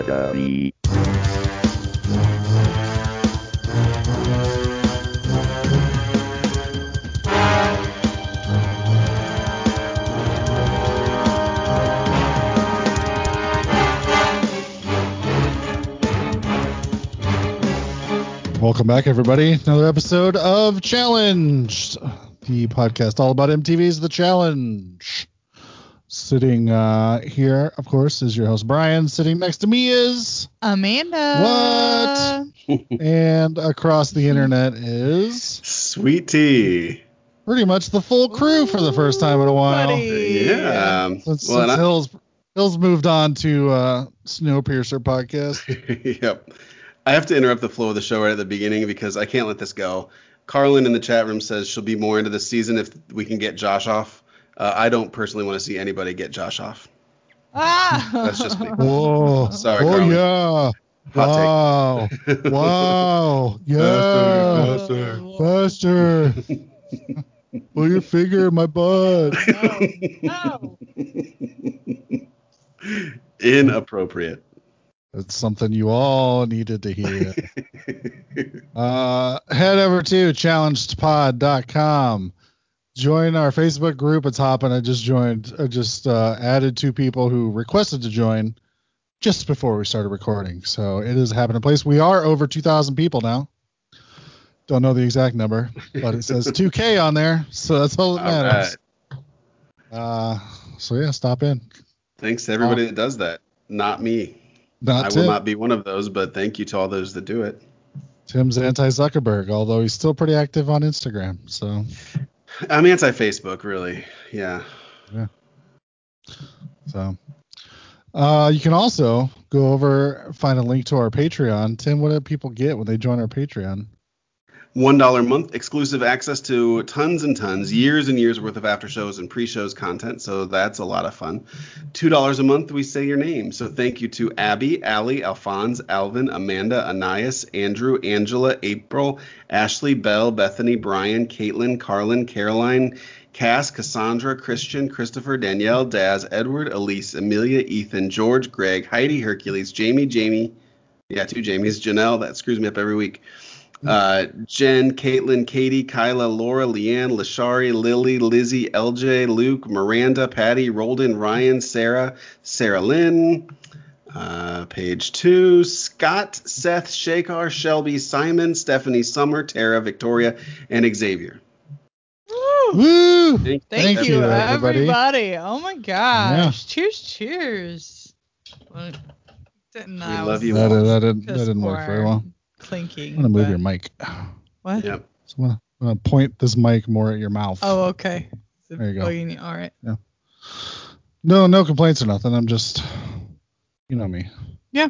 Academy. Welcome back, everybody. Another episode of Challenge, the podcast all about MTV's The Challenge. Sitting uh, here, of course, is your host Brian. Sitting next to me is Amanda. What? and across the internet is Sweetie. pretty much the full crew for the first time in a while. Buddy. Yeah. Since, well, since and Hills Hills moved on to uh, Snowpiercer podcast. Yep. I have to interrupt the flow of the show right at the beginning because I can't let this go. Carlin in the chat room says she'll be more into the season if we can get Josh off. Uh, I don't personally want to see anybody get Josh off. Ah. That's just me. Whoa! Sorry, oh Carly. yeah! Hot Wow! wow! Yeah! Faster, Faster! Put your finger in my butt. no. Inappropriate. It's something you all needed to hear. uh, head over to challengedpod.com. Join our Facebook group. It's hopping. I just joined. I just uh, added two people who requested to join just before we started recording. So it is a happening place. We are over 2,000 people now. Don't know the exact number, but it says 2K on there, so that's all that matters. right. Uh, so yeah, stop in. Thanks to everybody that does that. Not me. Not I Tim. will not be one of those, but thank you to all those that do it. Tim's anti Zuckerberg, although he's still pretty active on Instagram. So I'm anti Facebook, really. Yeah. Yeah. So, uh, you can also go over find a link to our Patreon. Tim, what do people get when they join our Patreon? One dollar a month, exclusive access to tons and tons, years and years worth of after shows and pre-shows content. So that's a lot of fun. Two dollars a month, we say your name. So thank you to Abby, Allie, Alphonse, Alvin, Amanda, Anais, Andrew, Angela, April, Ashley, Bell, Bethany, Brian, Caitlin, Carlin, Caroline, Cass, Cassandra, Christian, Christopher, Danielle, Daz, Edward, Elise, Amelia, Ethan, George, Greg, Heidi, Hercules, Jamie, Jamie. Yeah, two Jamies. Janelle, that screws me up every week. Uh, Jen, Caitlin, Katie, Kyla, Laura, Leanne, Lashari, Lily, Lizzie, LJ, Luke, Miranda, Patty, Rolden, Ryan, Sarah, Sarah Lynn, uh, page two, Scott, Seth, Shakar, Shelby, Simon, Stephanie, Summer, Tara, Victoria, and Xavier. Woo. Woo! Thank, Thank, Thank you, you, everybody. everybody. Oh my gosh. Cheers, cheers. Well, didn't We I love you That, all. that, didn't, that didn't work very well. Clinking. I'm gonna move but- your mic. What? Yep. So I'm gonna, I'm gonna point this mic more at your mouth. Oh, okay. Is There you go. bugging you? All right. No, no complaints or nothing. I'm just, you know me. Yeah.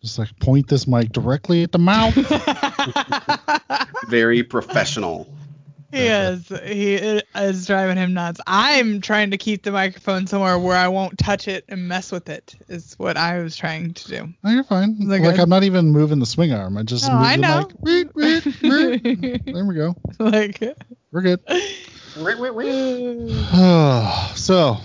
Just like point this mic directly at the mouth. Very professional. He is. He it is driving him nuts. I'm trying to keep the microphone somewhere where I won't touch it and mess with it. Is what I was trying to do. no, you're fine. Is Like good? I'm not even moving the swing arm. I just No, move I the know. mic. Beep, beep, beep. there we go. like. We're good. so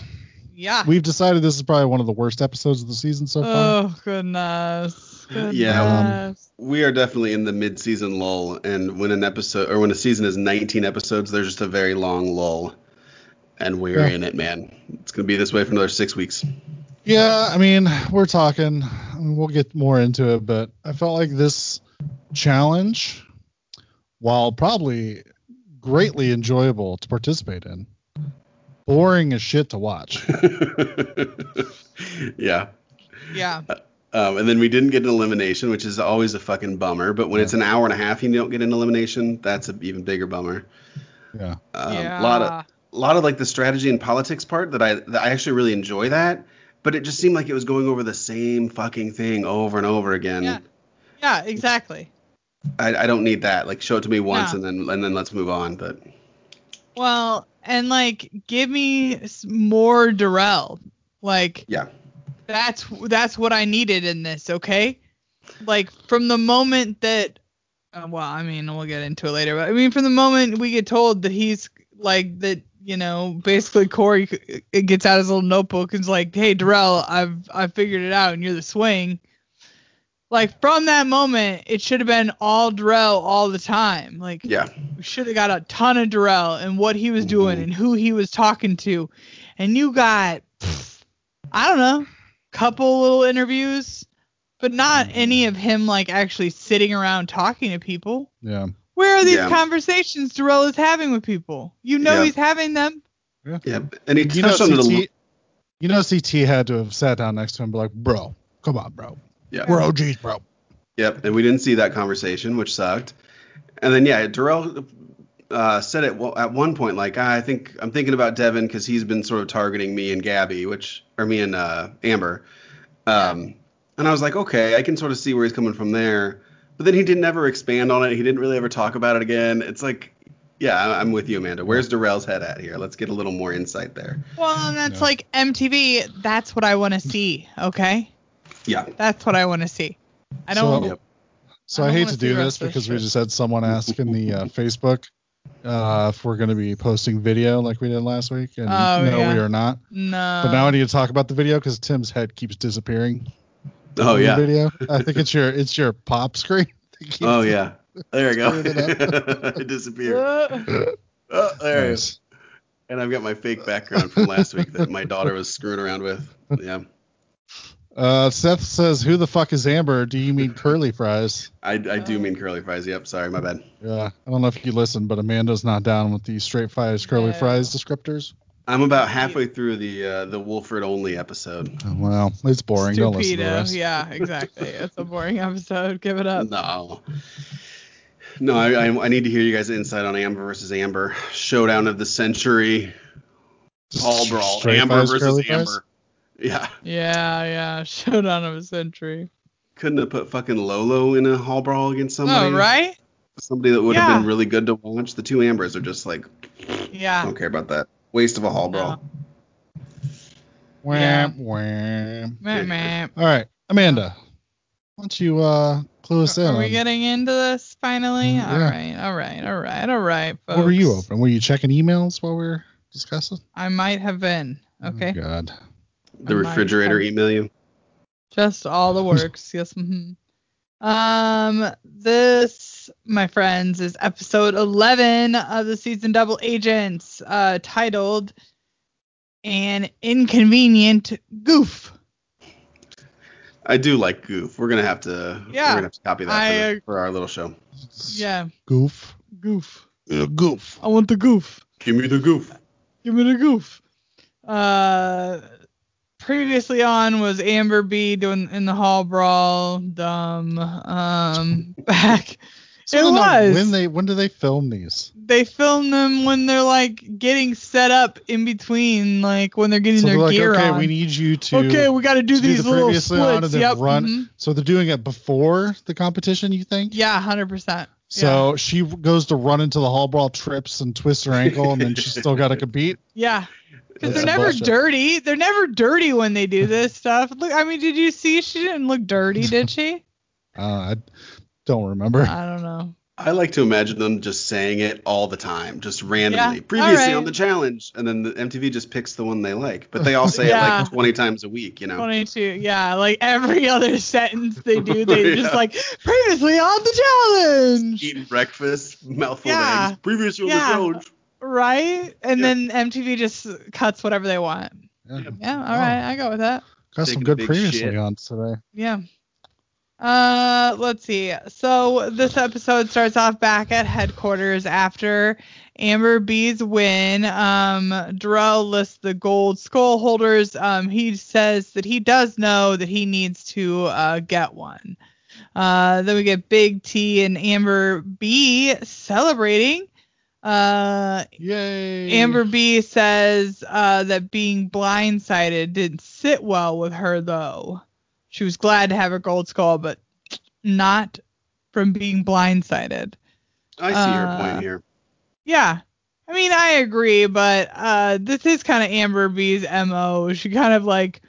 yeah. we've decided this is probably one of the worst episodes of the season so far. Oh goodness. Goodness. Yeah. Um, we are definitely in the mid-season lull, and when an episode or when a season is 19 episodes, there's just a very long lull, and we're Yeah. in it, man. It's gonna be this way for another six weeks. Yeah, I mean, we're talking. I mean, we'll get more into it, but I felt like this challenge, while probably greatly enjoyable to participate in, boring as shit to watch. yeah. Yeah. Uh, Um, and then we didn't get an elimination, which is always a fucking bummer. But when it's an hour and a half, you don't get an elimination. That's an even bigger bummer. Yeah. Um, yeah. A lot of a lot of like the strategy and politics part that I that I actually really enjoy that. But it just seemed like it was going over the same fucking thing over and over again. Yeah. Yeah, exactly. I, I don't need that. Like show it to me once No. and then and then let's move on. But Well, and like give me more Darrell. Like yeah, that's that's what I needed in this, okay? Like from the moment that uh, well, I mean, we'll get into it later, but I mean from the moment we get told that he's like that, you know, basically Cory it gets out his little notebook and's like, "Hey, Darrell, I've I figured it out and you're the swing." Like from that moment, it should have been all Darrell all the time. Like Yeah. we should have got a ton of Darrell and what he was doing Mhm. and who he was talking to. And you got, I don't know, couple little interviews, but not mm. any of him like actually sitting around talking to people. Yeah. Where are these Yeah. conversations Darrell is having with people? You know Yeah. he's having them. Yeah. And he You know, touched on it a CT, little. you know, CT had to have sat down next to him and be like, bro, come on, bro. Yeah. We're OGs, bro. Yep, and we didn't see that conversation, which sucked. And then yeah, Darrell uh, said it at one point, like "Ah, I think I'm thinking about Devin because he's been sort of targeting me and Gabby, which or me and uh, Amber. Um, and I was like, okay, I can sort of see where he's coming from there. But then he didn't ever expand on it. He didn't really ever talk about it again. It's like, yeah, I- I'm with you, Amanda. Where's Darrell's head at here? Let's get a little more insight there. Well, and that's Yeah. like MTV. That's what I want to see. Okay, Yeah. that's what I want to see. I don't. So, Yep. so I I, hate wanna do this rest of this because we just had someone ask in the uh, Facebook uh, if we're going to be posting video like we did last week, and Oh, no, yeah. we are not. no. But now I need to talk about the video because Tim's head keeps disappearing. Oh in the yeah. video. I think it's your it's your pop screen. Oh yeah. There you go. It it disappeared. Uh, Oh, there it Nice. is. And I've got my fake background from last week that my daughter was screwing around with. Yeah. Uh, Seth says, "Who the fuck is Amber? Do you mean curly fries?" I, I do mean curly fries. Yep. Sorry, my bad. Yeah, I don't know if you listened, but Amanda's not down with the straight fries, curly No. fries descriptors. I'm about halfway through the uh, the Wolford only episode. Oh, well, it's boring. Don't listen to the Stupido. rest. Yeah, exactly. It's a boring episode. Give it up. No. No, I, I, I need to hear you guys' insight on Amber versus Amber. Showdown of the century. Hall brawl. Amber fries, versus Amber. fries? Amber. Yeah. Yeah, yeah. Showdown of a century. Couldn't have put fucking Lolo in a hall brawl against somebody. Oh, right? Somebody that would have been really good to watch. The two Ambers are just like, I Yeah. don't care about that. Waste of a hall brawl. Wham, wham. Meh, meh. All right, Amanda, why don't you uh, clue us in? Are we getting into this finally? Mm, All yeah. right, all right, all right, all right. Folks. what were you open? Were you checking emails while we were discussing? I might have been. Okay. Oh, God. The refrigerator have- email you. Just all the works. yes. hmm Um, this, my friends, is episode 11 of the season Double Agents, uh, titled "An Inconvenient Goof." I do like Goof. We're gonna have to. Yeah. We're gonna have to copy that I, for, the, for our little show. Yeah, Goof. goof. Uh, goof. I want the goof. Give me the Goof. Give me the goof. Uh, previously on was Amber B doing in the hall brawl. Dumb. Um, back. So it I don't know, was. When they when do they film these? they film them when they're like getting set up in between, like when they're getting So their they're like, gear okay, on. we need you to. okay, we got to do these the little on splits. and Yep. run. mhm. So they're doing it before the competition, you think? Yeah, hundred percent. So she goes to run into the hall brawl, trips and twists her ankle, and then she's still got to compete. Yeah. Because they're never bullshit. dirty. They're never dirty when they do this stuff. Look, I mean, did you see? She didn't look dirty, did she? Uh, I don't remember. I don't know. I like to imagine them just saying it all the time, just randomly. Yeah, Previously alright. on the challenge, and then the MTV just picks the one they like. But they all say it like 20 times a week, you know. 22. Yeah, like every other sentence they do, they Yeah. just like previously on the challenge. Eating breakfast, mouthful Yeah. of eggs. Previously on the challenge. Right? And Yeah. then MTV just cuts whatever they want. Yeah. Yeah, all right, I go with that. Got some Taking a good previously shit. on today. Yeah. Uh, let's see. So this episode starts off back at headquarters after Amber B's win. Um, Darrell lists the gold skull holders. Um, he says that he does know that he needs to uh, get one. Uh, then we get Big T and Amber B celebrating. Uh, Yay! Amber B says uh, that being blindsided didn't sit well with her, though. She was glad to have her gold skull, but not from being blindsided. I see your Uh, point here. Yeah. I mean, I agree, but uh, this is kind of Amber B's MO. She kind of like,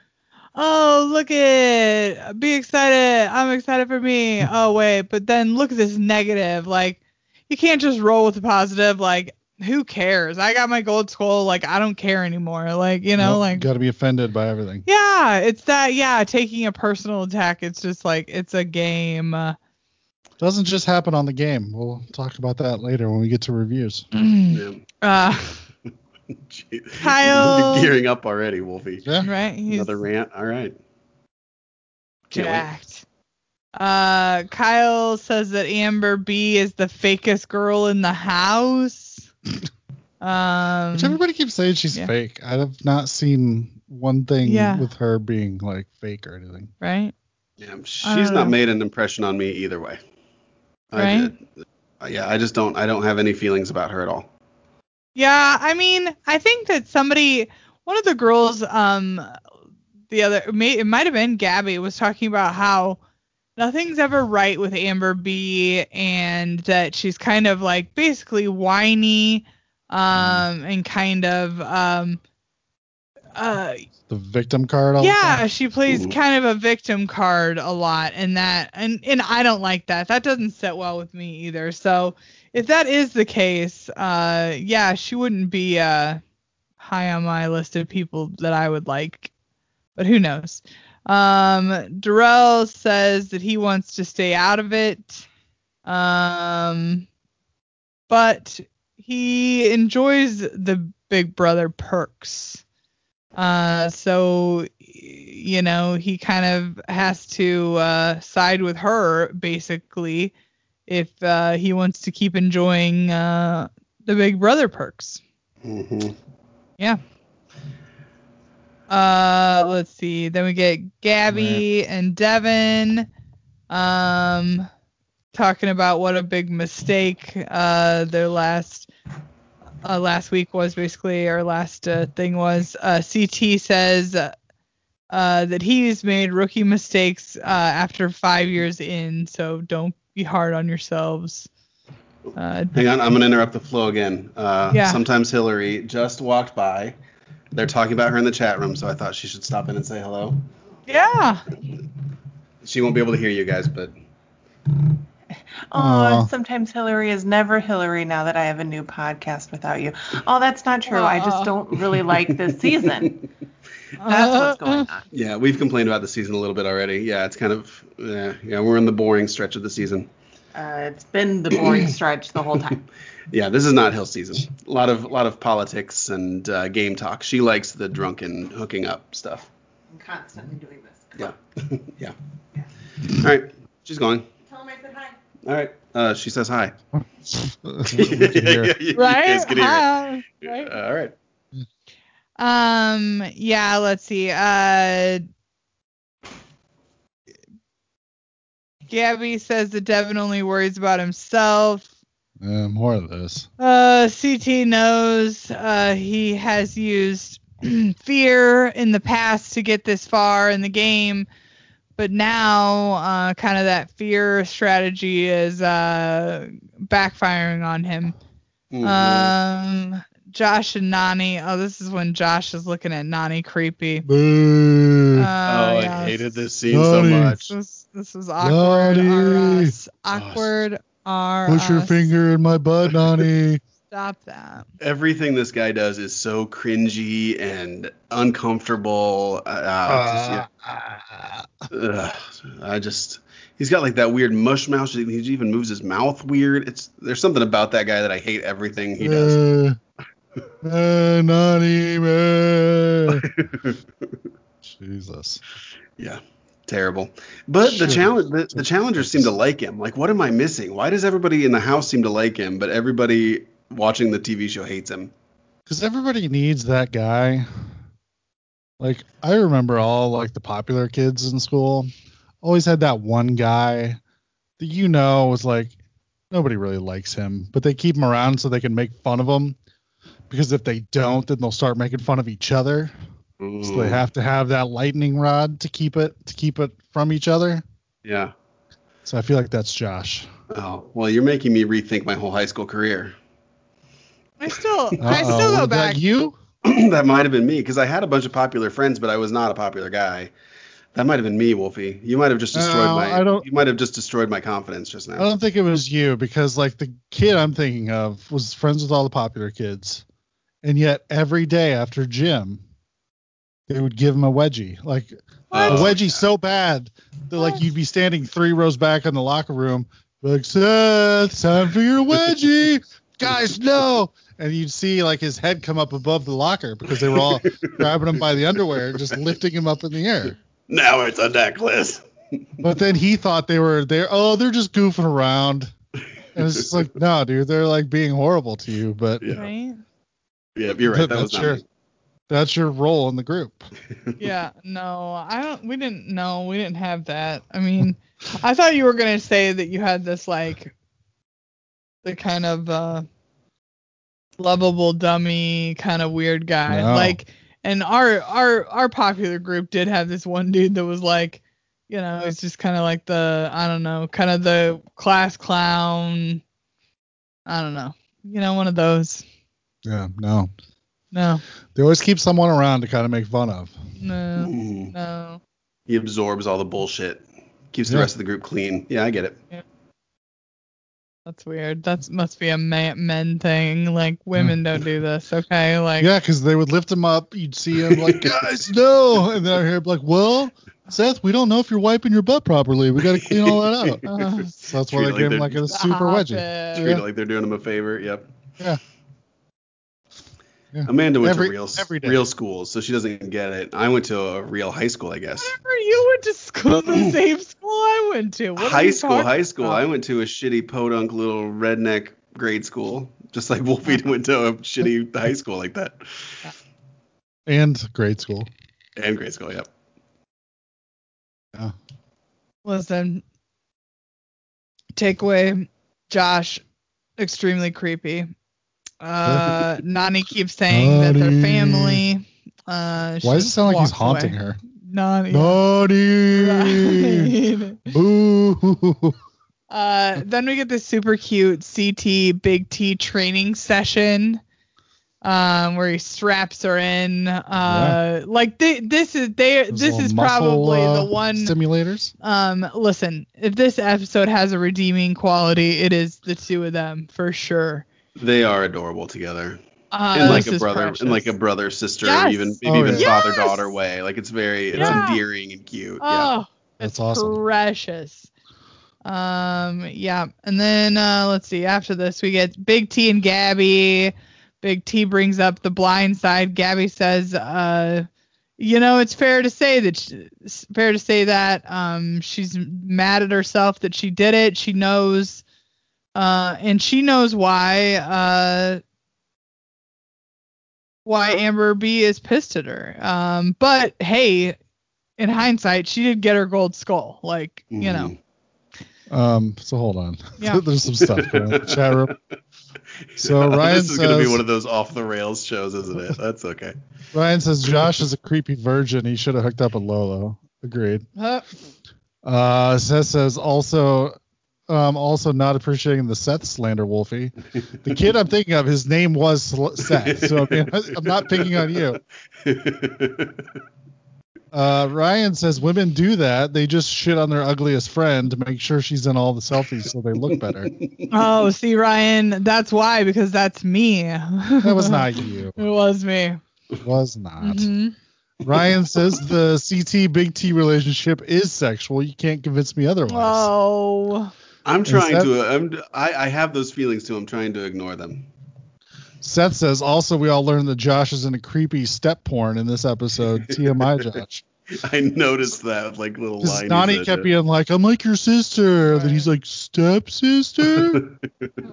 oh, look at, be excited. I'm excited for me. Oh, wait, but then look at this negative. Like, you can't just roll with the positive. Like, who cares? I got my gold skull. Like I don't care anymore. Like you know, Nope, like got to be offended by everything. yeah, it's that. Yeah, taking a personal attack. It's just like it's a game. Uh, Doesn't just happen on the game. We'll talk about that later when we get to reviews. Yeah. uh, Kyle- You're gearing up already, Wolfie. Yeah. right? He's Another rant. All right. Can't wait. jacked. Uh, Kyle says that Amber B is the fakest girl in the house. Um, Which everybody keeps saying she's yeah. fake. I have not seen one thing Yeah. with her being like fake or anything. right? Yeah, I don't she's know. not made an impression on me either way. I Right? did. Uh, Yeah, I just don't. I don't have any feelings about her at all. Yeah, I mean, I think that somebody, one of the girls, um, the other, may, it might have been Gabby, was talking about how nothing's ever right with Amber B, and that she's kind of like basically whiny, um, and kind of, um, uh, The victim card all the yeah, time. she plays Ooh. kind of a victim card a lot, and that, and and I don't like that. That doesn't sit well with me either. So if that is the case, uh, yeah, she wouldn't be uh high on my list of people that I would like, but who knows? Um, Darrell says that he wants to stay out of it, um, but he enjoys the Big Brother perks. Uh, so you know he kind of has to uh, side with her basically if uh, he wants to keep enjoying uh, the Big Brother perks. hmm Yeah. Uh, let's see. Then we get Gabby and Devin, um, talking about what a big mistake uh their last uh, last week was basically our last uh, thing was. Uh, CT says uh, uh, that he's made rookie mistakes uh, after five years in, so don't be hard on yourselves. Uh, Hang on, I'm gonna interrupt the flow again. Uh, Yeah. Sometimes Hillary just walked by. They're talking about her in the chat room, so I thought she should stop in and say hello. yeah. She won't be able to hear you guys, but Oh, Aw. sometimes Hillary is never Hillary now that I have a new podcast without you. Oh, that's not true. I just don't really like this season. That's what's going on. yeah, we've complained about the season a little bit already. Yeah, it's kind of yeah, yeah, we're in the boring stretch of the season. Uh, it's been the boring stretch the whole time. Yeah, this is not Hill season. A lot of a lot of politics and uh, game talk. She likes the drunken hooking up stuff. I'm constantly doing this. Yeah, yeah. All right, she's going. Tell him I said hi. All right, uh, she says hi. You can hear right? guys can. Hi. right? Uh, all right. Um, yeah, let's see. Uh, Gabby says that Devin only worries about himself. Uh, more of this. Uh, CT knows uh, he has used fear in the past to get this far in the game, but now uh, kind of that fear strategy is uh, backfiring on him. Mhm. Um, Josh and Nany. Oh, this is when Josh is looking at Nany creepy. Boo. Uh, oh, yeah, I hated this- scene so much. This was, this was awkward. Nany. Awkward. R Push your us. finger in my butt, Nany. Stop that. Everything this guy does is so cringy and uncomfortable. Uh, just, yeah. Ugh. I just he's got like that weird mush mouth. He even moves his mouth weird. It's there's something about that guy that I hate everything he does. Uh, uh, Nany, man. Jesus. yeah, terrible. But the challenge the, the challengers seem to like him. Like, what am I missing? Why does everybody in the house seem to like him, but everybody watching the TV show hates him? Because everybody needs that guy. Like I remember all like the popular kids in school always had that one guy that you know was like nobody really likes him, but they keep him around so they can make fun of him. Because if they don't, then they'll start making fun of each other. So Mm. they have to have that lightning rod to keep it to keep it from each other. Yeah. So I feel like that's Josh. Oh well, you're making me rethink my whole high school career. I still, I Uh-oh, still was go that back. you? that might have been me because I had a bunch of popular friends, but I was not a popular guy. That might have been me, Wolfie. You might have just destroyed No, my. I don't- You might have just destroyed my confidence just now. I don't think it was you because like the kid I'm thinking of was friends with all the popular kids, and yet every day after gym, they would give him a wedgie, like a wedgie yeah. so bad that like you'd be standing three rows back in the locker room, like Seth, time for your wedgie, guys, no, and you'd see like his head come up above the locker because they were all grabbing him by the underwear and just lifting him up in the air. Now it's a necklace. But then he thought they were there. Oh, they're just goofing around. And it's just like, no, dude, they're like being horrible to you. But Yeah. Right? Yeah, you're right. That was That's not your- me. That's your role in the group. Yeah. No, I don't. We didn't. No, we didn't have that. I mean, I thought you were gonna say that you had this like, the kind of uh, lovable dummy kind of weird guy. No. Like, and our our our popular group did have this one dude that was like, you know, it's just kind of like the I don't know, kind of the class clown. I don't know. You know, one of those. Yeah, no. No, They always keep someone around to kind of make fun of. no, Mm. no. He absorbs all the bullshit. Keeps the rest of the group clean. Yeah, I get it. That's weird. That must be a man, men thing. Like women don't do this. Okay, like Yeah, because they would lift him up. You'd see him like, guys, no. And then I hear him like, well, Seth, we don't know if you're wiping your butt properly. We got to clean all that out. uh, So that's why they it like gave him like a super wedgie. it. Treat it like they're doing him a favor. Yep. Yeah. Yeah. Amanda went Every- to real every day. real schools, so she doesn't get it. I went to a real high school, I guess. Whatever, you went to school, the same school I went to. What high school, talking high school. about? I went to a shitty podunk little redneck grade school, just like Wolfie went to a shitty high school like that. And grade school. And grade school, yep. Yeah. Listen, takeaway, Josh, extremely creepy. Uh, Nany keeps saying that they're family. Uh, Why does it sound like he's haunting away. her? Nany. Naughty. Boo. Uh, then we get this super cute CT Big T training session, um, where he straps her in. Uh, like they, this is they. Those This is muscle, probably uh, the one. Stimulators. Um, listen, if this episode has a redeeming quality, it is the two of them for sure. They are adorable together. Uh, in like a brother precious. in like a brother sister Yes. even maybe Oh, even yeah. father Yes. daughter way. Like it's very it's Yeah. endearing and cute. Oh, yeah. That's it's awesome. precious. Um, yeah, and then uh, let's see. After this, we get Big T and Gabby. Big T brings up the blind side. Gabby says, uh, you know, it's fair to say that she, fair to say that um, she's mad at herself that she did it. She knows, uh, and she knows why. Uh, why Amber B is pissed at her. Um, but hey, in hindsight, she did get her gold skull. Like, you know. Um. So hold on. Yeah. There's some stuff going on the chat room. So Ryan this is gonna be one of those off the rails shows, isn't it? That's okay. Ryan says Josh is a creepy virgin. He should have hooked up with Lolo. Agreed. Uh, Uh, Seth says also, um, also not appreciating the Seth slander, Wolfie. The kid I'm thinking of, his name was Seth, so I mean, I'm not picking on you. Uh, Ryan says women do that. They just shit on their ugliest friend to make sure she's in all the selfies so they look better. oh, see, Ryan, that's why, because that's me. That was not you. It was me. It was not. Mhm. Ryan says the CT Big T relationship is sexual. You can't convince me otherwise. Oh. I'm trying Seth- to. I'm. I, I have those feelings too. I'm trying to ignore them. Seth says also we all learned that Josh is in a creepy step porn in this episode. TMI Josh. I noticed that like little Because line. Nany kept it. being like, I'm like your sister. Then he's like, step sister?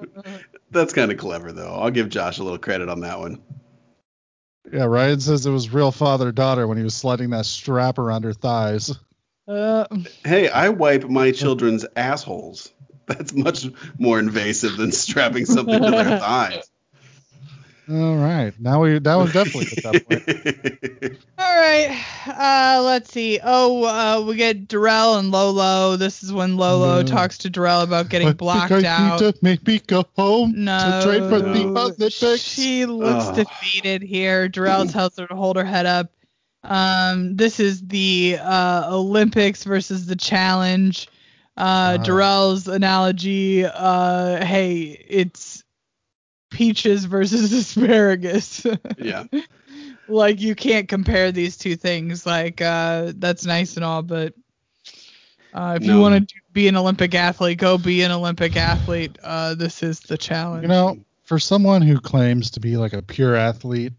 That's kind of clever though. I'll give Josh a little credit on that one. yeah, Ryan says it was real father daughter when he was sliding that strap around her thighs. Uh, Hey, I wipe my children's assholes. That's much more invasive than strapping something to their thighs. All right. Now we that was definitely hit that point. all right. Uh, let's see. Oh, uh, we get Darrell and Lolo. This is when Lolo No. talks to Darrell about getting But blocked because out. You just make me go home No. to trade for the Olympics. She looks Ugh. defeated here. Darrell tells her to hold her head up. Um, this is the uh, Olympics versus the challenge. Uh, Ah. Darrell's analogy. Uh, hey, it's peaches versus asparagus. Yeah. like you can't compare these two things. Like uh, that's nice and all, but uh, if you want to be an Olympic athlete, go be an Olympic athlete. Uh, this is the challenge. You know, for someone who claims to be like a pure athlete,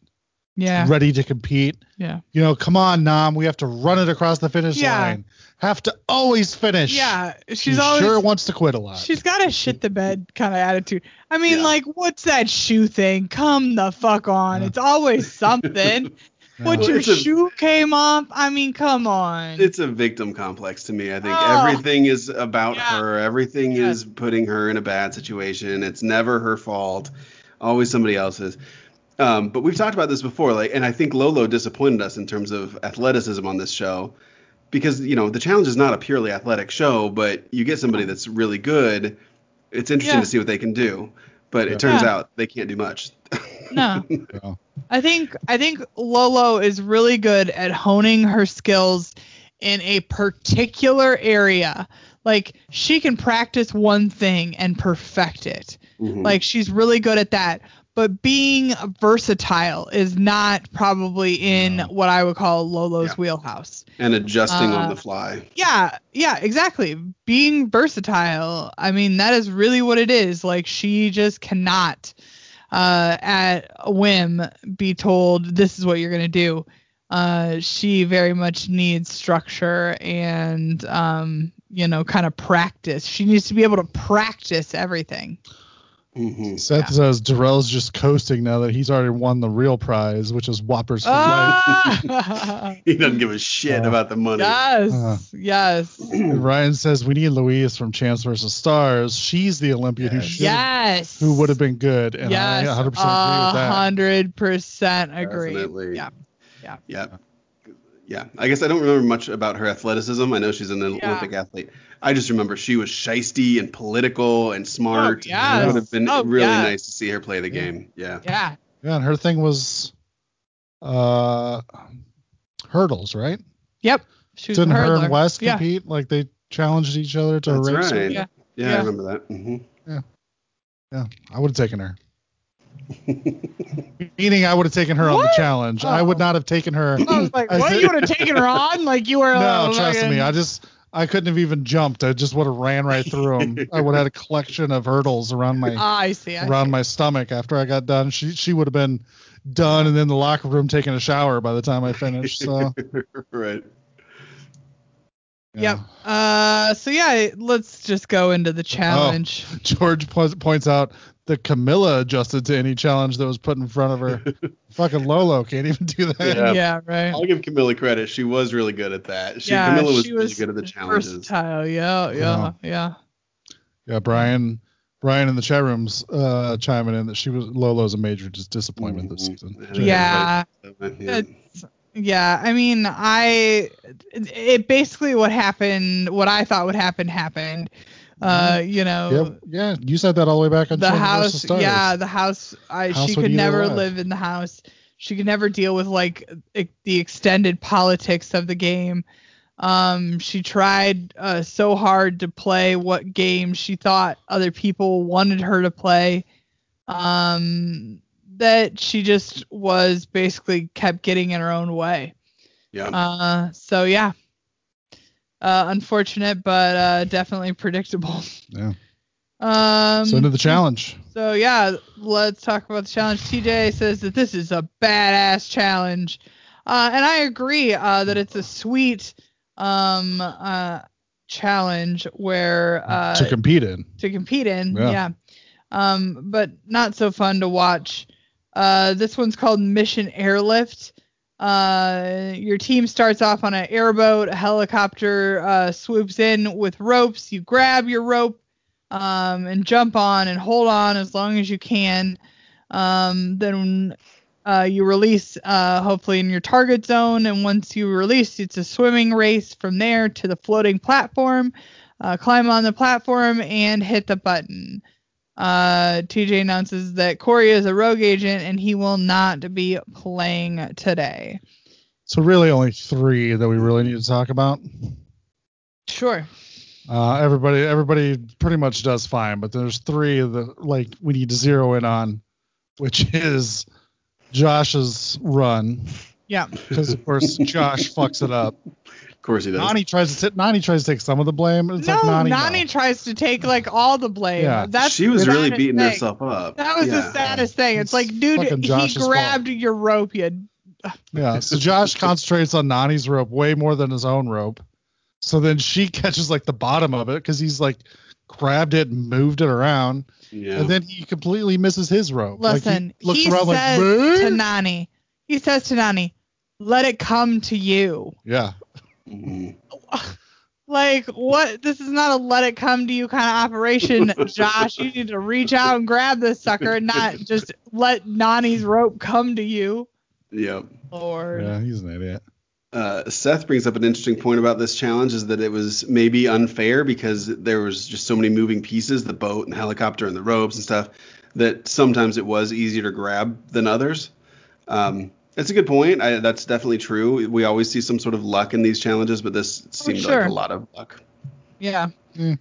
yeah, ready to compete, yeah, you know, come on, Nam, we have to run it across the finish Yeah. line. Have to always finish. yeah. She's She always sure wants to quit a lot. She's got a shit the bed kind of attitude. I mean, Yeah. like, what's that shoe thing? Come the fuck on. Yeah. It's always something. What Well, your it's a- shoe came off? I mean, come on. It's a victim complex to me. I think Oh. everything is about Yeah. her. Everything Yeah. is putting her in a bad situation. It's never her fault. Always somebody else's. Um, but we've talked about this before, like, and I think Lolo disappointed us in terms of athleticism on this show, because you know the challenge is not a purely athletic show, but you get somebody that's really good. It's interesting Yeah. to see what they can do, but Yeah. it turns Yeah. out they can't do much. no. I think I think Lolo is really good at honing her skills in a particular area. Like she can practice one thing and perfect it. Mhm. Like she's really good at that. But being versatile is not probably in what I would call Lolo's Yeah. wheelhouse. and adjusting uh, on the fly. Yeah, yeah, exactly. Being versatile. I mean, that is really what it is. Like she just cannot uh at a whim be told this is what you're going to do. Uh she very much needs structure and um you know, kind of practice. She needs to be able to practice everything. Hmm Seth says Darrell's just coasting now that he's already won the real prize, which is Whoppers for life. Ah! He doesn't give a shit Uh, about the money. yes. Uh. yes. And Ryan says we need Louise from Champs versus Stars. She's the Olympian who should Yes. who would have been good, and yes. I 100% agree with that. hundred percent agree. Definitely. Yeah. Yeah. Yeah. I guess I don't remember much about her athleticism. I know she's an Yeah. Olympic athlete. I just remember she was shisty and political and smart. Oh, yes. It would have been Oh, really yeah. nice to see her play the Yeah. game. Yeah. Yeah. Yeah, and her thing was uh hurdles, right? Yep. She was Didn't a her hurdler. and Wes Yeah. compete? Like they challenged each other to That's a race. right. Yeah. Yeah, Yeah. I remember that. hmm Yeah. Yeah, I would have taken her. Meaning, I would have taken her on the What? challenge. I would Oh. not have taken her. I was like, I what? You would have taken her on? Like you were. no, uh, trust fucking- me. I just I couldn't have even jumped. I just would have ran right through them. I would have had a collection of hurdles around my I see. I around see. my stomach after I got done. She she would have been done and in the locker room taking a shower by the time I finished. So right. Yep. Uh. So yeah, let's just go into the challenge. George po- points out that Camilla adjusted to any challenge that was put in front of her. Fucking Lolo can't even do that. Yeah. Yeah. right. I'll give Camilla credit. She was really good at that. She, yeah. Camilla was she really was good at the challenges. versatile. Yeah. Yeah. Yeah. Yeah, Brian. Brian in the chat rooms uh, chiming in that she was Lolo's a major dis- disappointment this Mhm. season. Yeah. Everybody- yeah, I mean, I it, it basically what happened, what I thought would happen happened. Uh, you know, Yep. Yeah, you said that all the way back on the house, Stars. yeah, the house. I House she could never live in the house. She could never deal with like the extended politics of the game. Um, she tried uh, so hard to play what game she thought other people wanted her to play. Um, that she just was basically kept getting in her own way. Yeah. Uh, so yeah. Uh, unfortunate, but uh, definitely predictable. Yeah. Um, so into the challenge. so yeah, let's talk about the challenge. TJ says that this is a badass challenge, uh, and I agree uh, that it's a sweet um, uh, challenge where uh, to compete in. to compete in. Yeah. Yeah. Um, but not so fun to watch. Uh, this one's called Mission Airlift. Uh, your team starts off on an airboat. A helicopter uh, swoops in with ropes. You grab your rope um, and jump on and hold on as long as you can. Um, then uh, you release, uh, hopefully in your target zone. And once you release, it's a swimming race from there to the floating platform. Uh, climb on the platform and hit the button. Uh, TJ announces that Cory is a rogue agent and he will not be playing today. So really, only three that we really need to talk about. Sure. Uh, everybody, everybody pretty much does fine, but there's three that like we need to zero in on, which is Josh's run Yeah. because of course Josh fucks it up. Of course he does. Nany tries to t- Nany tries to take some of the blame. It's no, like Nany, Nany no. tries to take like all the blame. Yeah. That's she was really beating thing. herself up. That was yeah. the saddest thing. It's It's like, dude, he Josh's fault. grabbed your rope. You Yeah, so Josh concentrates on Nany's rope way more than his own rope. So then she catches like the bottom of it because he's like grabbed it and moved it around, Yeah. and then he completely misses his rope. Like, listen. he looks he around like, says "Man?" to Nany, he says to Nany, "Let it come to you." yeah, Mhm. Like what? This is not a let it come to you kind of operation, Josh. You need to reach out and grab this sucker, and not just let Nany's rope come to you. Yep. Lord. yeah, he's an idiot. Uh, Seth brings up an interesting point about this challenge is that it was maybe unfair because there was just so many moving pieces, the boat and the helicopter and the ropes and stuff, that sometimes it was easier to grab than others. Um, it's a good point. I, that's definitely true. We always see some sort of luck in these challenges, but this seemed sure. like a lot of luck. Yeah. Mm.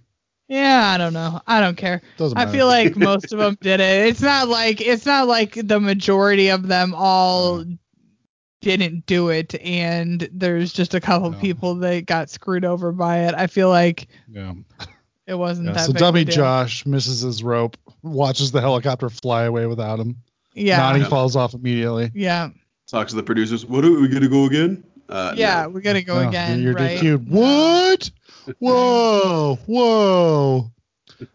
Yeah, I don't know. I don't care. Doesn't I matter. feel like most of them did it. It's not like it's not like the majority of them all didn't do it and there's just a couple No. people that got screwed over by it. I feel like yeah. it wasn't yeah. that So big dummy deal. Josh misses his rope, watches the helicopter fly away without him. Yeah. Nany falls off immediately. yeah. Talks to the producers. What are we gonna go again? Uh, Yeah, no. we got to go Oh, again, You're right? DQ'd. What? Whoa, whoa.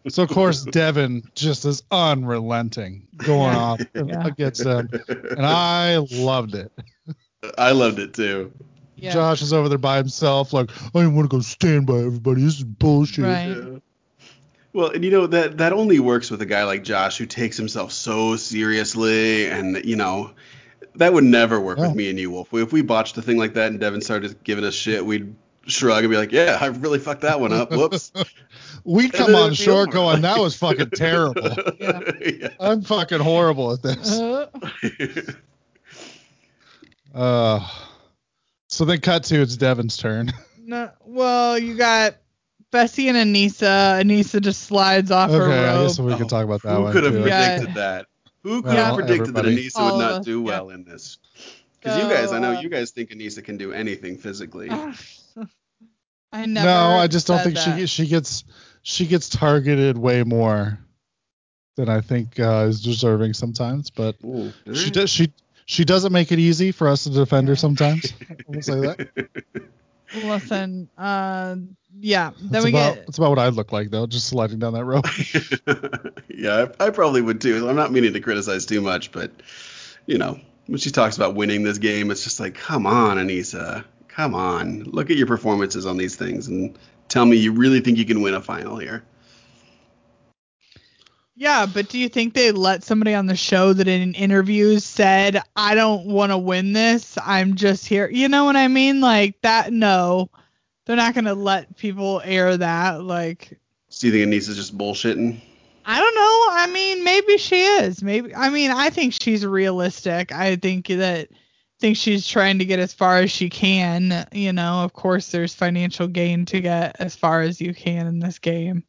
So of course Devin just is unrelenting, going Yeah. off Yeah. against them, and I loved it. I loved it too. Yeah. Josh is over there by himself, like I didn't want to go stand by everybody. This is bullshit. Right. Yeah. Well, and you know that that only works with a guy like Josh who takes himself so seriously, and you know that would never work No. with me and you, Wolf. If we botched a thing like that and Devin started giving us shit, we'd shrug and be like, "Yeah, I really fucked that one up. Whoops." We'd come on it'd shore over. going, that was fucking terrible. yeah. I'm fucking horrible at this. Uh, Uh, so then cut to it's Devin's turn. no, well, you got Bessie and Aneesa. Aneesa just slides off her okay, I guess we can Oh, talk about that Who one could have too. Yeah. predicted that? Who could Well, have predicted everybody. that Aneesa All would of not us, do yeah. well in this? Because you guys, I know you guys think Aneesa can do anything physically. I never. no, I just don't think that. she she gets she gets targeted way more than I think uh, is deserving sometimes. But Ooh, she does she she doesn't make it easy for us to defend her sometimes. We'll say that. Listen, uh, yeah. Then That's we about get that's about what I'd look like though, just sliding down that rope. yeah, I, I probably would too. I'm not meaning to criticize too much, but you know, when she talks about winning this game, it's just like, come on, Aneesa, come on, look at your performances on these things and tell me you really think you can win a final here. Yeah, but do you think they let somebody on the show that in interviews said, I don't want to win this. I'm just here. You know what I mean? Like that. No, they're not going to let people air that. Like, So you think Aneesa's just bullshitting? I don't know. I mean, maybe she is. Maybe. I mean, I think she's realistic. I think that. think she's trying to get as far as she can. You know, of course, there's financial gain to get as far as you can in this game.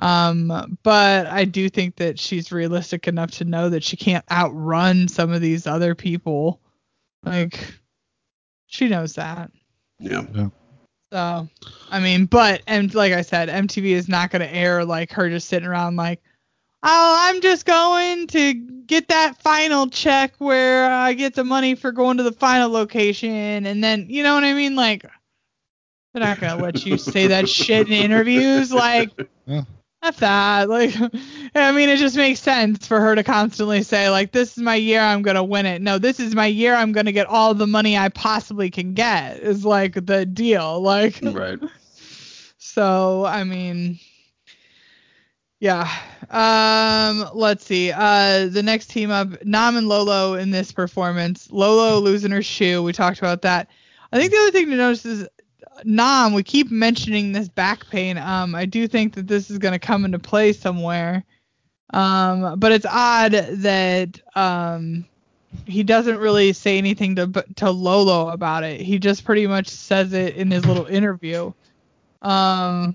Um, but I do think that she's realistic enough to know that she can't outrun some of these other people. Like, she knows that. Yeah. So, I mean, but and like I said, MTV is not going to air like her just sitting around like, oh, I'm just going to get that final check where I get the money for going to the final location, and then you know what I mean? Like, they're not going to let you say that shit in interviews. Like, Yeah. F that. Like, I mean, it just makes sense for her to constantly say, like, this is my year, I'm going to win it. No, this is my year, I'm going to get all the money I possibly can get, is like the deal. Like, Right. so, I mean, yeah. Um, let's see. Uh, the next team up, Nam and Lolo in this performance. Lolo losing her shoe. We talked about that. I think the other thing to notice is Nam. We keep mentioning this back pain. Um, I do think that this is going to come into play somewhere. Um, but it's odd that um he doesn't really say anything to to Lolo about it. He just pretty much says it in his little interview. Um,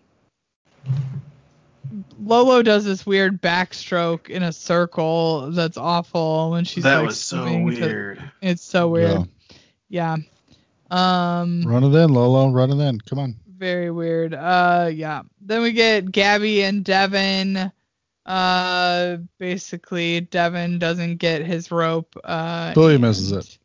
Lolo does this weird backstroke in a circle that's awful when she's that like was so swimming to- weird. it's so weird. Yeah. Um Run it in, Lolo. Run it in. Come on. very weird. Uh yeah. Then we get Gabby and Devin. Uh basically Devin doesn't get his rope. Uh Billy and- misses it.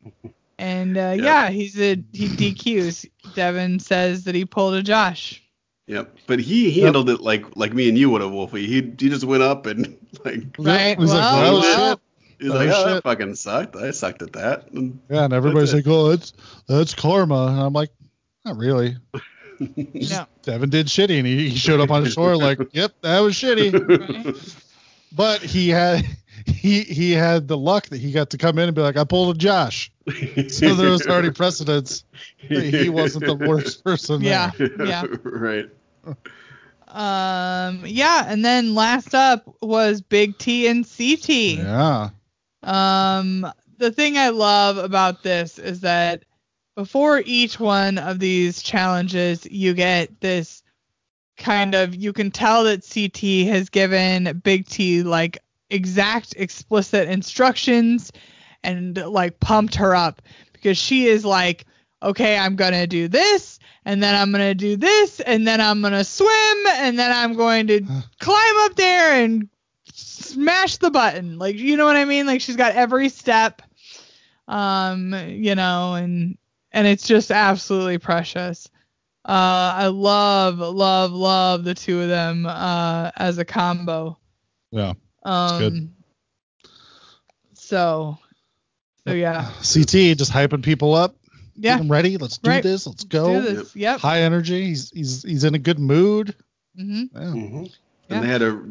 And uh, Yep. yeah, he's a he DQs. Devin says that he pulled a Josh. Yep. But he Yep. handled it like like me and you would have, Wolfie. He he just went up and like Right. He's like, well, well, well, shit. He's Oh, like, oh, that fucking sucked. I sucked at that. And Yeah, and everybody's like, oh, that's that's karma. And I'm like, not really. No. Devin did shitty, and he, he showed up on the shore like, yep, that was shitty. Right? But he had he he had the luck that he got to come in and be like, I pulled a Josh. So there was already precedence that he wasn't the worst person. Yeah. there. Yeah. right. Um yeah, and then last up was Big T and CT. Yeah. Um, the thing I love about this is that before each one of these challenges, you get this kind of you can tell that CT has given Big T like exact explicit instructions and like pumped her up because she is like, okay, I'm gonna do this, and then I'm gonna do this, and then I'm gonna swim, and then I'm going to climb up there and smash the button. Like, you know what I mean? Like she's got every step. Um, you know, and and it's just absolutely precious. Uh I love, love, love the two of them uh as a combo. Yeah. Um good. so so yeah. CT just hyping people up. Yeah. Get them ready. Let's do Right. this. Let's Do go. this. Yep. High energy. He's he's he's in a good mood. hmm Yeah. Hmm Yeah. And they had a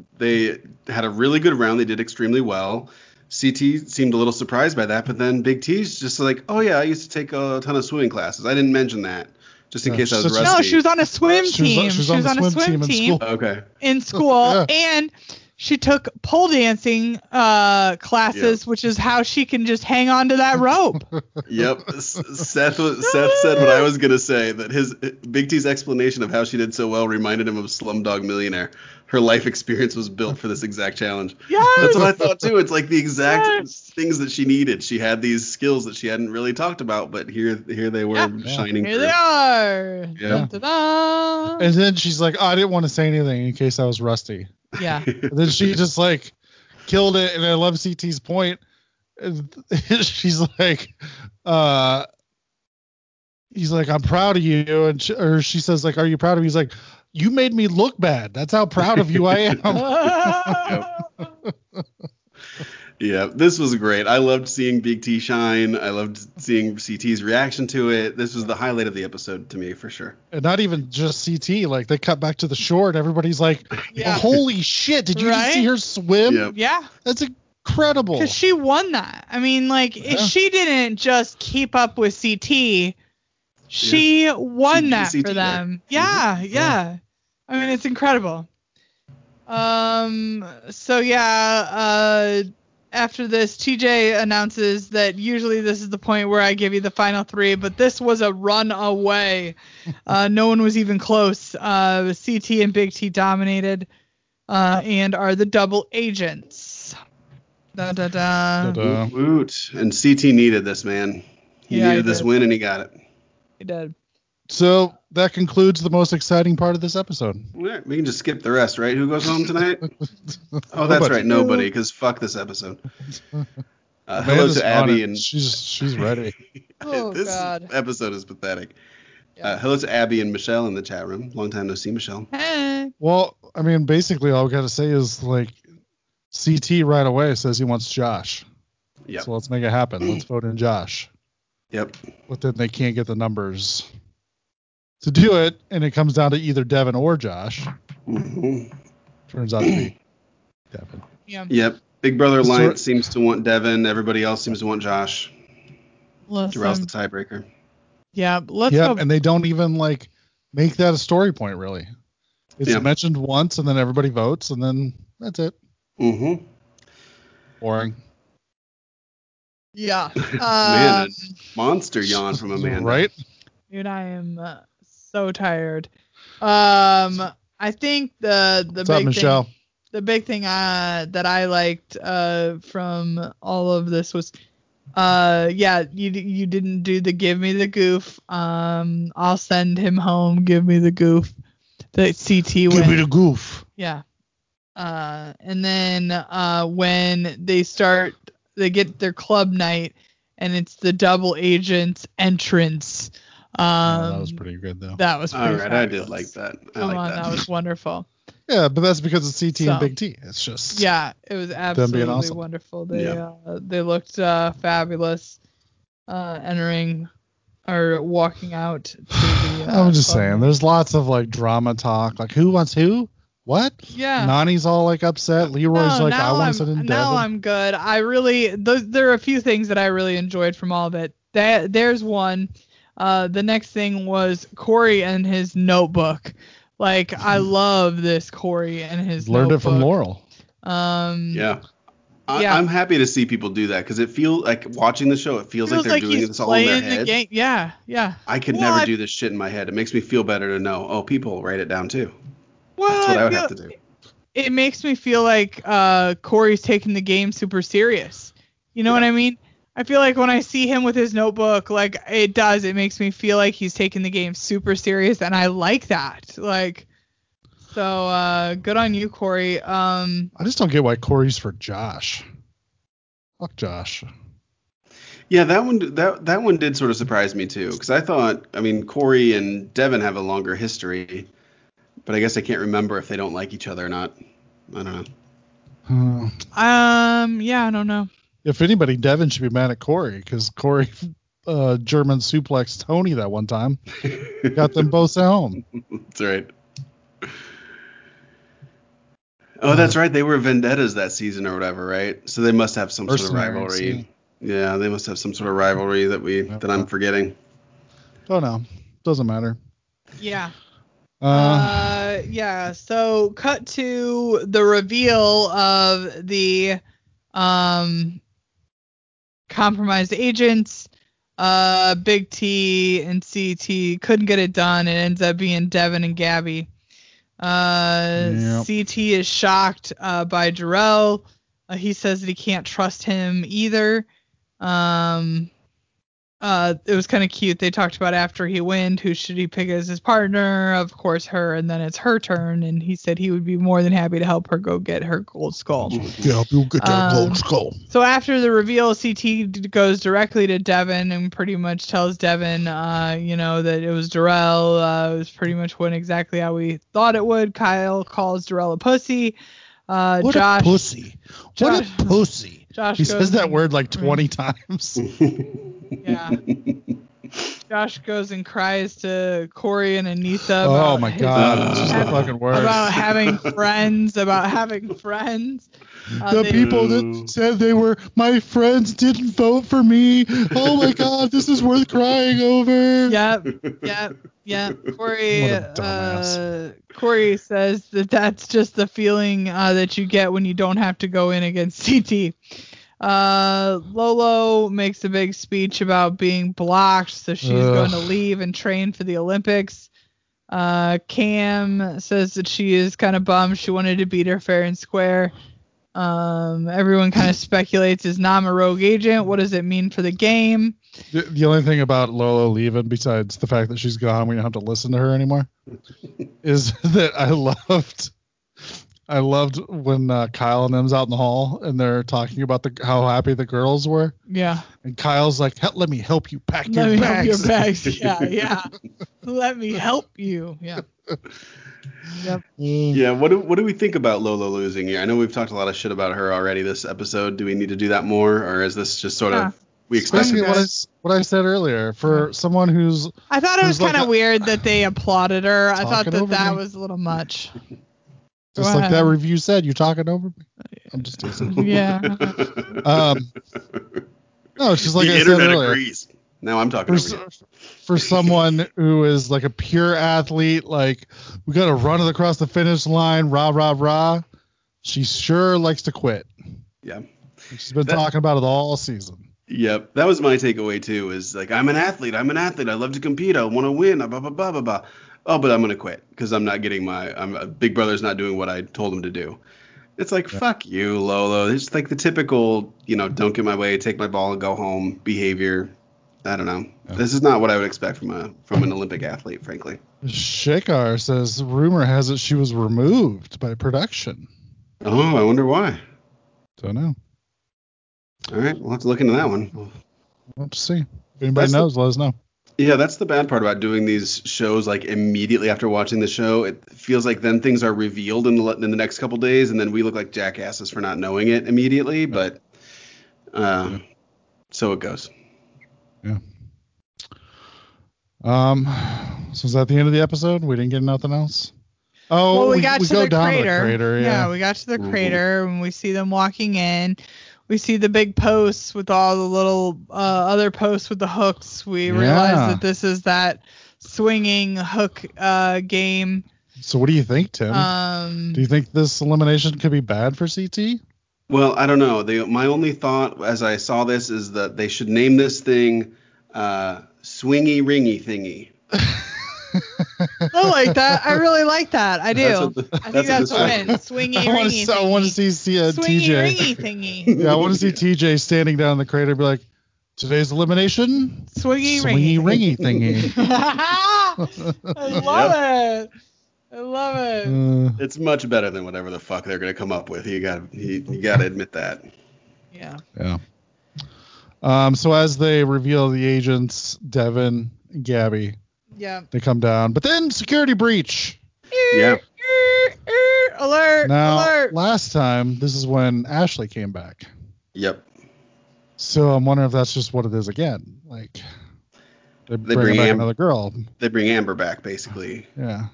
they had a really good round. They did extremely well. CT seemed a little surprised by that, but then Big T's just like, oh yeah, I used to take a ton of swimming classes. I didn't mention that, just in Yeah, case I was such rusty. No, she was on a swim She was on- team. she was on a swim team in school. Okay. in school Yeah. and she took pole dancing uh, classes, which is how she can just hang on to that rope. Yep. Seth Seth said what I was gonna say that his Big T's explanation of how she did so well reminded him of Slumdog Millionaire. Her life experience was built for this exact challenge. yes. That's what I thought too. It's like the exact Yes. things that she needed. She had these skills that she hadn't really talked about, but here here they were Yeah. shining Here through. they are. Yeah. And then she's like, oh, I didn't want to say anything in case I was rusty. Yeah. And then she just like killed it. And I love CT's point. And she's like, uh, he's like, I'm proud of you. And she, or she says like, Are you proud of me? He's like, You made me look bad. That's how proud of you I am. Yeah, this was great. I loved seeing Big T shine. I loved seeing CT's reaction to it. This was the highlight of the episode to me for sure. and not even just CT. Like they cut back to the shore and everybody's like, Yeah. Oh, holy shit! Did you just Right? see her swim? Yep. yeah. That's incredible. Because she won that. I mean, like, Yeah. if she didn't just keep up with CT, she won She beat that CT for there. them. Yeah, yeah, I mean, it's incredible. Um. So yeah. Uh. After this, TJ announces that usually this is the point where I give you the final three, but this was a run away. Uh, no one was even close. Uh, CT and Big T dominated, uh, and are the double agents. Da da da. Da-da. Woot, woot. And CT needed this man. He Yeah, he needed this win and he got it. He did. So that concludes the most exciting part of this episode. All right, we can just skip the rest, right? Who goes home tonight? Oh, that's Nobody. right, nobody, because fuck this episode. Uh, hello to Abby and she's she's ready. Oh, this God. episode is pathetic. Yeah. Uh, hello to Abby and Michelle in the chat room. Long time no see, Michelle. Hey. Well, I mean, basically all we got to say is like CT right away says he wants Josh. Yep. So let's make it happen. Let's vote in Josh. Yep. But then they can't get the numbers to do it, and it comes down to either Devin or Josh. Mhm. Turns out to be Devin. Yeah. Yep. Big Brother So- Alliance seems to want Devin. Everybody else seems to want Josh. To rouse the tiebreaker. Yeah. Let's Yep, go. and they don't even like make that a story point really. It's Yeah. mentioned once, and then everybody votes, and then that's it. Mm-hmm. Boring. Yeah. Man, Um, a monster yawn from Amanda. Right? dude, I am uh, so tired. Um, I think the the What's up, big Michelle? thing the big thing uh, that I liked uh, from all of this was, uh, yeah, you you didn't do the give me the goof. Um, I'll send him home. Give me the goof. The CT Give win. me the goof. Yeah. Uh, and then uh, when they start, they get their club night, and it's the double agents entrance. Um, Yeah, that was pretty good though. That was All pretty right, I did like that. I Come like on, that. that was wonderful. Yeah, but that's because it's CT So- and Big T. It's just Yeah, it was absolutely awesome. wonderful. They Yeah. uh, they looked uh, fabulous, uh, entering or walking out to the. Uh, I'm just club saying, there's lots of like drama talk. Like who wants who? What? Yeah. Nany's all like upset. Leroy's no, like, I now want to sit in now Devin. I'm good. I really those, there are a few things that I really enjoyed from all of it. That there's one. Uh, the next thing was Cory and his notebook. Like I love this Cory and his Learned it notebook. from Laurel. Um, Yeah. I, Yeah. I'm happy to see people do that because it feels like watching the show. It feels, feels like they're like doing he's this all in their playing the head. game. Yeah, yeah. I could Well, never I- do this shit in my head. It makes me feel better to know. Oh, people write it down too. Well, That's what I would feel- have to do. it makes me feel like uh, Cory's taking the game super serious. You know what I mean? I feel like when I see him with his notebook, like it does, it makes me feel like he's taking the game super serious, and I like that. Like, so uh, good on you, Cory. Um, I just don't get why Cory's for Josh. Fuck Josh. Yeah, that one that that one did sort of surprise me too because I thought I mean Cory and Devin have a longer history, but I guess I can't remember if they don't like each other or not. I don't know. Uh, um, yeah, I don't know. if anybody, Devin should be mad at Cory because Cory uh, German suplex Tony that one time. Got them both at home. That's right. Oh, that's right. They were vendettas that season or whatever, right? So they must have some sort of Mercenaries, rivalry. Yeah, they must have some sort of rivalry that we Yep. that I'm forgetting. Oh no. Doesn't matter. Yeah. Uh, Uh, yeah. So cut to the reveal of the um compromised agents. Uh, Big T and CT couldn't get it done. It ends up being Devin and Gabby. Uh, Yep. CT is shocked uh, by Darrell. Uh, he says that he can't trust him either. Um, uh, it was kind of cute. They talked about after he wins, who should he pick as his partner? Of course, her. And then it's her turn, and he said he would be more than happy to help her go get her gold skull. yeah, you get that um, gold skull. So after the reveal, CT goes directly to Devin and pretty much tells Devin, uh, you know, that it was Darrell. Uh, it was pretty much went exactly how we thought it would. Kyle calls Darrell a pussy. Uh, What Josh, a pussy. What Josh- a pussy. Josh He goes says that word like 20 times. Yeah. Josh goes and cries to Cory and Aneesa. oh about my god. It's just the fucking words. About having friends, about having friends. Uh, the they- people that said they were my friends didn't vote for me. Oh my god, this is worth crying over. Yep, yep, yep. Cory, What a dumbass. uh, Cory says that that's just the feeling uh, that you get when you don't have to go in against CT. Uh, Lolo makes a big speech about being blocked, so she's Ugh. going to leave and train for the Olympics. Uh, Cam says that she is kind of bummed. She wanted to beat her fair and square. Um, everyone kind of speculates is Nam a rogue agent? What does it mean for the game? The, the only thing about Lolo leaving, besides the fact that she's gone, we don't have to listen to her anymore, is that I loved, I loved when uh, Kyle and them's out in the hall and they're talking about the how happy the girls were, Yeah. and Kyle's like, "Let me help you pack Let your me bags." help your bags. Yeah, yeah. Let me help you. Yeah. Yep. Mm. Yeah, what do what do we think about Lola losing here? I know we've talked a lot of shit about her already this episode. Do we need to do that more, or is this just sort Yeah. of we expect? Especially I'm what I, what I said earlier, for someone who's I thought it was kind of a- weird that they applauded her. I thought that that me. was a little much. Just Go like that review said, you're talking over me. I'm just teasing. Yeah. Um, no, it's just like the I said internet earlier. agrees. Now I'm talking for, over you. for someone who is like a pure athlete, like we got to run it across the finish line, rah rah rah. She sure likes to quit. Yeah. She's been That- talking about it all season. Yep, that was my takeaway too. Is like I'm an athlete. I'm an athlete. I love to compete. I want to win. Blah blah blah blah blah. Oh, but I'm gonna quit because I'm not getting my. I'm uh, Big Brother's not doing what I told him to do. It's like fuck you, Lolo. It's like the typical, you know, don't get my way, take my ball and go home behavior. I don't know. This is not what I would expect from a from an Olympic athlete, frankly. Shakar says rumor has it she was removed by production. Oh, I wonder why. Don't know. All right, we'll have to look into that one. Let's see. If anybody That's the- knows, let us know. Yeah, that's the bad part about doing these shows like immediately after watching the show. It feels like then things are revealed in the in the next couple days, and then we look like jackasses for not knowing it immediately. But uh, so it goes. Yeah. Um, so is that the end of the episode? We didn't get nothing else. Oh, well, we, got to go the down crater. to the crater. Yeah. we got to the Mhm. crater and we see them walking in. We see the big posts with all the little uh, other posts with the hooks. We Yeah. realize that this is that swinging hook uh, game. So what do you think, Tim? Um, do you think this elimination could be bad for CT? Well, I don't know. The, my only thought as I saw this is that they should name this thing uh, Swingy Ringy Thingy. I like that. I really like that. I do. That's what the- I think that's that's, what a win. Swingy I want ringy. to. I want to see, see uh, Swingy TJ. ringy thingy. Yeah, I want to see TJ standing down in the crater, and be like, "Today's elimination, Swingy swingy ringy. ringy thingy." I love it. I love it. Uh, It's much better than whatever the fuck they're gonna come up with. You got you, you got to admit that. Yeah. yeah. Um. So as they reveal the agents, Devin, Gabby, Yeah. they come down, but then security breach. Yeah. Alert! Now, alert! last time, this is when Ashley came back. Yep. So I'm wondering if that's just what it is again. Like they, They bring bring back Am- another girl. They bring Amber back basically. Yeah.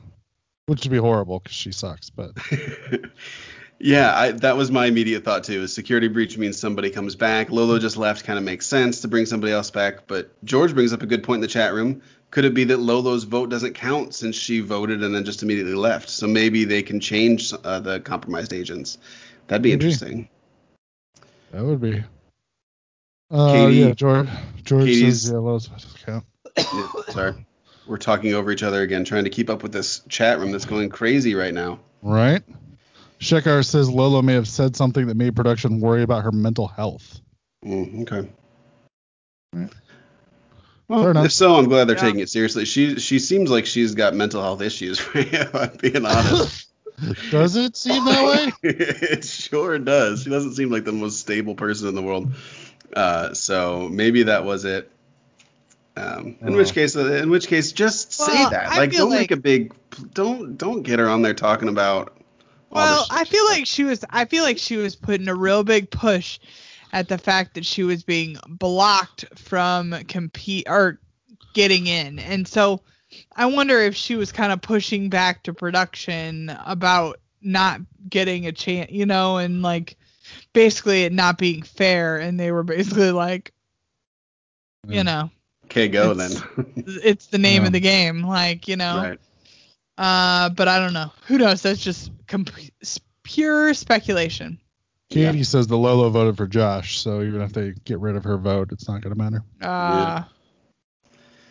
Which would be horrible because she sucks. But yeah, I, that was my immediate thought too. Is security breach means somebody comes back. Lolo just left, kind of makes sense to bring somebody else back. But George brings up a good point in the chat room. Could it be that Lolo's vote doesn't count since she voted and then just immediately left? So maybe they can change uh, the compromised agents. That'd be Maybe. interesting. that would be. Uh, Katie- yeah, George. George Katie's- says yeah, Lowe's doesn't count. Yeah, sorry, we're talking over each other again, trying to keep up with this chat room that's going crazy right now. Right. Shekar says Lolo may have said something that made production worry about her mental health. Mm, okay. Right. Fair Well, if so, I'm glad they're Yeah. taking it seriously. She she seems like she's got mental health issues. if I'm being honest. Does it seem that way? it sure does. She doesn't seem like the most stable person in the world. Uh, so maybe that was it. Um, in Oh. which case, uh, in which case, just say that. I Like, don't make a big. Don't don't get her on there talking about. all Well, this I feel like she was. I feel like she was putting a real big push at the fact that she was being blocked from compete or getting in, and so I wonder if she was kind of pushing back to production about not getting a chance, you know, and like basically it not being fair, and they were basically like, you know, Okay, go It's- then. it's the name Yeah. of the game, like you know. right. Uh, but I don't know. Who knows? That's just comp- pure speculation. Katie says the Lolo voted for Josh, so even if they get rid of her vote, it's not going to matter. Uh,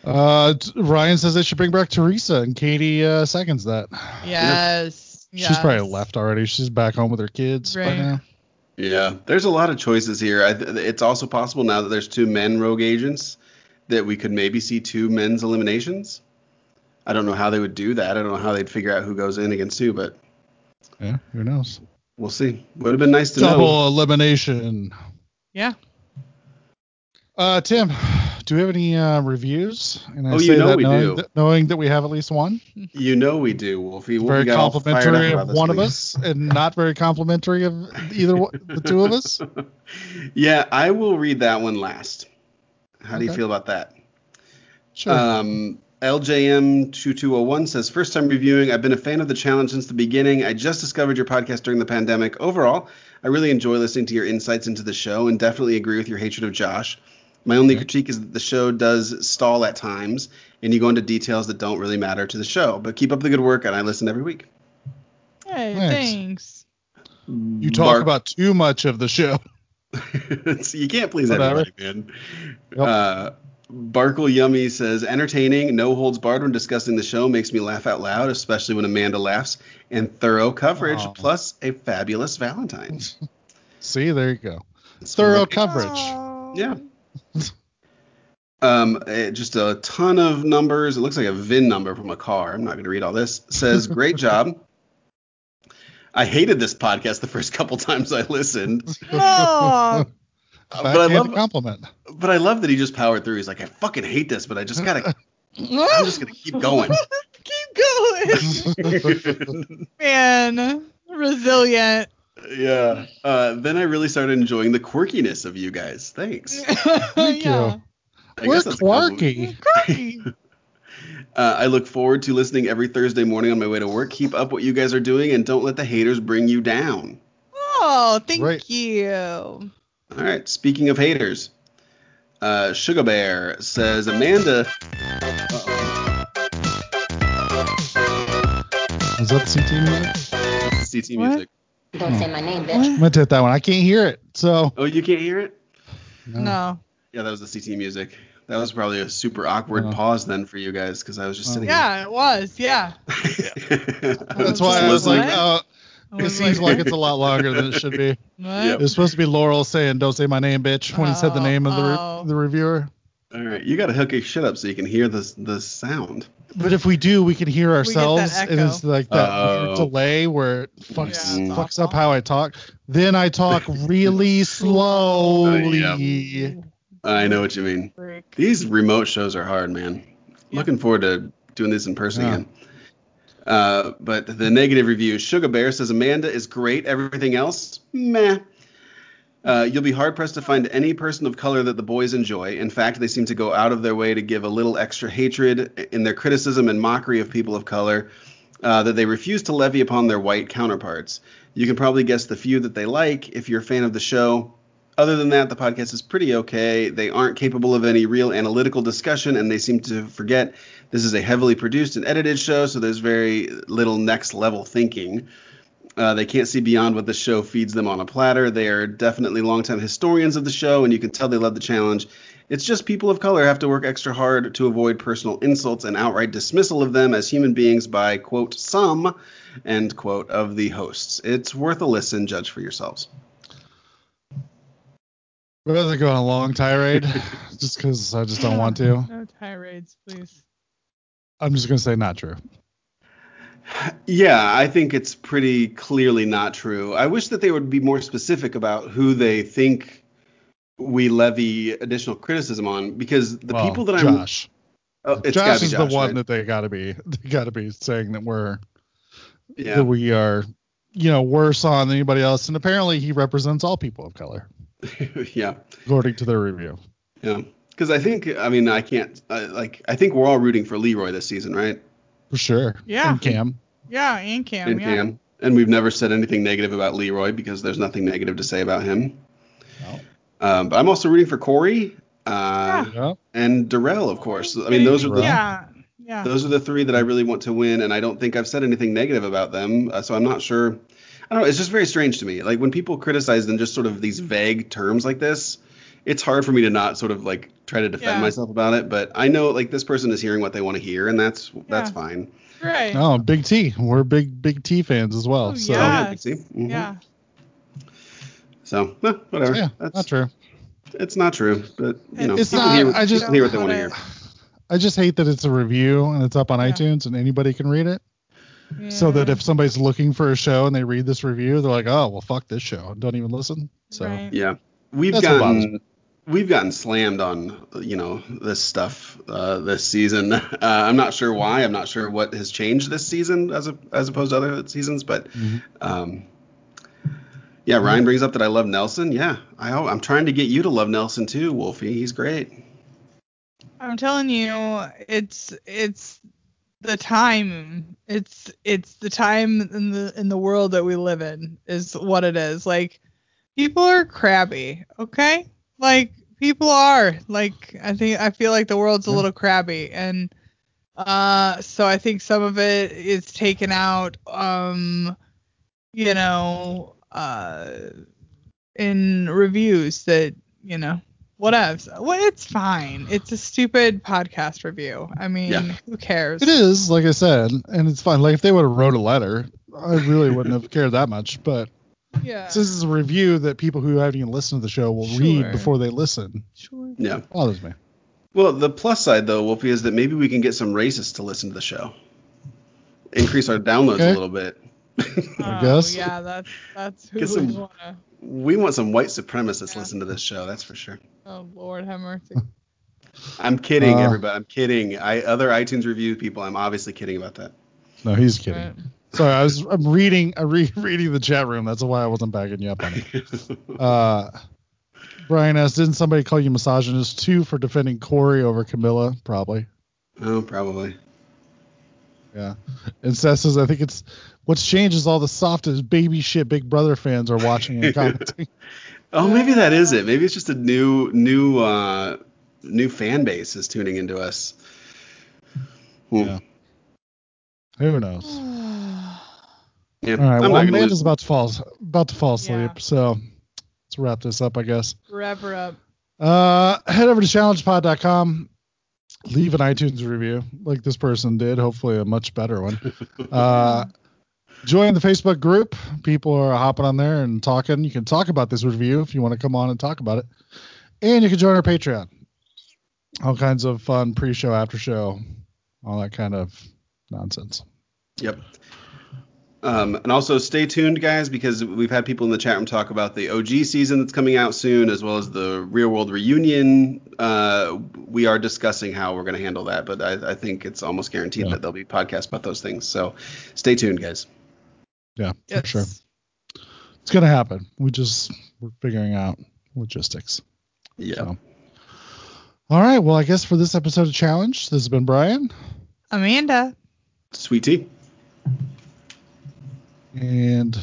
Uh, Ryan says they should bring back Teresa, and Katie uh, seconds that. yes. She's probably left already. She's back home with her kids by Right. now. Yeah, there's a lot of choices here. I th- it's also possible now that there's two men rogue agents that we could maybe see two men's eliminations. I don't know how they would do that. I don't know how they'd figure out who goes in against who, but Yeah, who knows? We'll see. Would have been nice to know. Double elimination. Yeah. Uh, Tim, do we have any uh, reviews? And I Oh, you know that we knowing, do. That, knowing that we have at least one. You know we do, Wolfie. Wolfie very got all fired complimentary of about this one of us, and not very complimentary of either one, the two of us. yeah, I will read that one last. How do you feel about that? Sure. Um, LJM2201 says, First time reviewing. I've been a fan of the challenge since the beginning. I just discovered your podcast during the pandemic. Overall, I really enjoy listening to your insights into the show and definitely agree with your hatred of Josh. My only critique is that the show does stall at times and you go into details that don't really matter to the show. But keep up the good work and I listen every week. Hey, Thanks. thanks. you talk Mark- about too much of the show. It's- you can't please Whatever. everybody, man. Yep. Uh, Barkle Yummy says, entertaining, no holds barred when discussing the show makes me laugh out loud, especially when Amanda laughs, and thorough coverage, Aw. plus a fabulous Valentine's. See, there you go. That's Thorough what- coverage. Oh. Yeah. Um, eh, just a ton of numbers. It looks like a VIN number from a car. I'm not going to read all this. Says, great job. I hated this podcast the first couple times I listened, Oh, but I Backhanded love, compliment. but I love that he just powered through. He's like, I fucking hate this, but I just gotta, I'm just gonna keep going. keep going, man. Resilient. yeah. Uh, then I really started enjoying the quirkiness of you guys. Thanks. Thank yeah. you. I We're guess that's a compliment. quirky. Quirky. Uh, I look forward to listening every Thursday morning on my way to work. Keep up what you guys are doing, and don't let the haters bring you down. Oh, thank Right. you. All right. Speaking of haters, uh, Sugar Bear says Amanda. Uh-oh, Is that the CT music? CT What? music. Don't say my name, bitch. I'm gonna hit that one. I can't hear it. So Oh, you can't hear it? No. Yeah, that was the CT music. That was probably a super awkward Uh. pause then for you guys because I was just Uh. sitting. Yeah, it was. Yeah. here. that's why I was like, oh, I it was seems like it's a lot longer than it should be. what? Yep. It was supposed to be Laurel saying, "Don't say my name, bitch," when he said the Oh, name of the re- oh. the reviewer. All right, you got to hook your shit up so you can hear the the sound. But if we do, we can hear get that ourselves, and echo. it's like that weird Oh. delay where it fucks Yeah, it's fucks up how I talk. Then I talk really slowly. I know what you mean. Freak. These remote shows are hard, man. Looking forward to doing this in person Yeah. again. Uh, but the negative review, Sugar Bear says Amanda is great. Everything else, meh. Uh, you'll be hard pressed to find any person of color that the boys enjoy. In fact, they seem to go out of their way to give a little extra hatred in their criticism and mockery of people of color uh, that they refuse to levy upon their white counterparts. You can probably guess the few that they like if you're a fan of the show. Other than that, the podcast is pretty okay. They aren't capable of any real analytical discussion, and they seem to forget this is a heavily produced and edited show, so there's very little next level thinking. Uh, they can't see beyond what the show feeds them on a platter. They are definitely longtime historians of the show, and you can tell they love the challenge. It's just people of color have to work extra hard to avoid personal insults and outright dismissal of them as human beings by, quote, some, end quote, of the hosts. It's worth a listen. Judge for yourselves. Rather than go on a long tirade, just because I just don't want to. No tirades, please. I'm just gonna say not true. Yeah, I think it's pretty clearly not true. I wish that they would be more specific about who they think we levy additional criticism on, because the Well, people that I'm Josh. oh, it's gotta Josh be is Josh, the one right? that they gotta be they gotta be saying that we're yeah. that we are you know worse on than anybody else, and apparently he represents all people of color yeah, according to their review. yeah. Because I think, I mean, I can't, uh, like, I think we're all rooting for Leroy this season, right? For sure. Yeah. And Cam. Yeah, and Cam. and yeah. Cam. And we've never said anything negative about Leroy because there's nothing negative to say about him. No. Um, but I'm also rooting for Cory uh, Yeah. and Darrell, of course. I mean, those are the Yeah. Yeah. those are the three that I really want to win, and I don't think I've said anything negative about them. Uh, so I'm not sure. I don't know. It's just very strange to me. Like when people criticize in just sort of these vague terms like this, it's hard for me to not sort of like try to defend Yeah. myself about it. But I know like this person is hearing what they want to hear, and that's that's fine. Right. Oh, Big T. We're big Big T fans as well. Oh, so yeah. yeah, see? Mhm. Yeah. So eh, whatever. yeah, that's not true. It's not true, but you know, It's people not- hear, I just- people hear what they want to hear. I just hate that it's a review and it's up on Yeah. iTunes and anybody can read it. So that if somebody's looking for a show and they read this review, they're like, "Oh, well, fuck this show," and don't even listen. So Right. Yeah, we've That's gotten we've gotten slammed on you know this stuff uh, this season. Uh, I'm not sure why. I'm not sure what has changed this season as a, as opposed to other seasons, but Mhm. um, yeah, Ryan brings up that I love Nelson. Yeah, I I'm trying to get you to love Nelson too, Wolfie. He's great. I'm telling you, it's it's the time. It's it's the time in the in the world that we live in is what it is. Like people are crabby, okay? Like people are. Like I think I feel like the world's a little crabby and uh so I think some of it is taken out um you know uh in reviews that you know whatevs. Well, it's fine. It's a stupid podcast review. I mean, Yeah. who cares? It is, like I said, and it's fine. Like if they would have wrote a letter, I really wouldn't have cared that much. But Yeah. this is a review that people who haven't even listened to the show will read before they listen. Sure. Yeah. Bothers me. Well, the plus side though, Wolfie, is that maybe we can get some racists to listen to the show. Increase our downloads Okay. a little bit. I Oh, guess. Yeah, that's that's who we some- wanna. we want some white supremacists Yeah. listen to this show, that's for sure. Oh Lord, have mercy. I'm kidding, Uh, everybody. I'm kidding. I other iTunes review people. I'm obviously kidding about that. No, he's kidding. Right. Sorry, I was I'm reading I'm re- reading the chat room. That's why I wasn't backing you up on it. Uh, Brian asked, didn't somebody call you misogynist too for defending Cory over Camila? Probably. oh, probably. Yeah. And Seth says, I think it's what's changed is all the softest baby shit Big Brother fans are watching and commenting. Oh, maybe that is it. Maybe it's just a new, new, uh, new fan base is tuning into us. Hmm. Yeah. Who knows? Yeah, All right. I'm Well, not Amanda's lose. about to fall about to fall asleep, Yeah. so let's wrap this up, I guess. Wrap her up. Uh, head over to challengepod.com. Leave an iTunes review like this person did. Hopefully, a much better one. Uh, join the Facebook group. People are hopping on there and talking. You can talk about this review if you want to come on and talk about it. And you can join our Patreon. All kinds of fun pre show, after show, all that kind of nonsense. Yep. Um, and also stay tuned, guys, because we've had people in the chat room talk about the OG season that's coming out soon, as well as the Real World Reunion. Uh, we are discussing how we're going to handle that, but I, I think it's almost guaranteed Yeah. that there'll be podcasts about those things. So stay tuned, guys. Yeah, Yes. for sure. It's going to happen. We just, we're figuring out logistics. Yeah. So. All right. Well, I guess for this episode of Challenge, this has been Brian. Amanda. Sweetie. And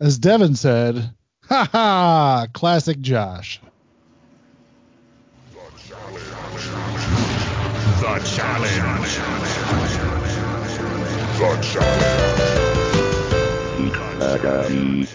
as Devin said, ha ha, classic Josh. The challenge. The challenge. Eat Mega. Um,